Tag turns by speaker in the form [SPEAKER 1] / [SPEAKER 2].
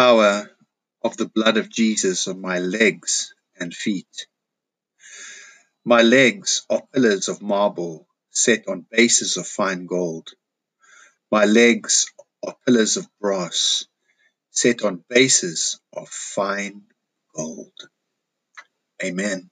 [SPEAKER 1] power of the blood of Jesus on my legs and feet. My legs are pillars of marble set on bases of fine gold. My legs are pillars of brass set on bases of fine gold. Amen.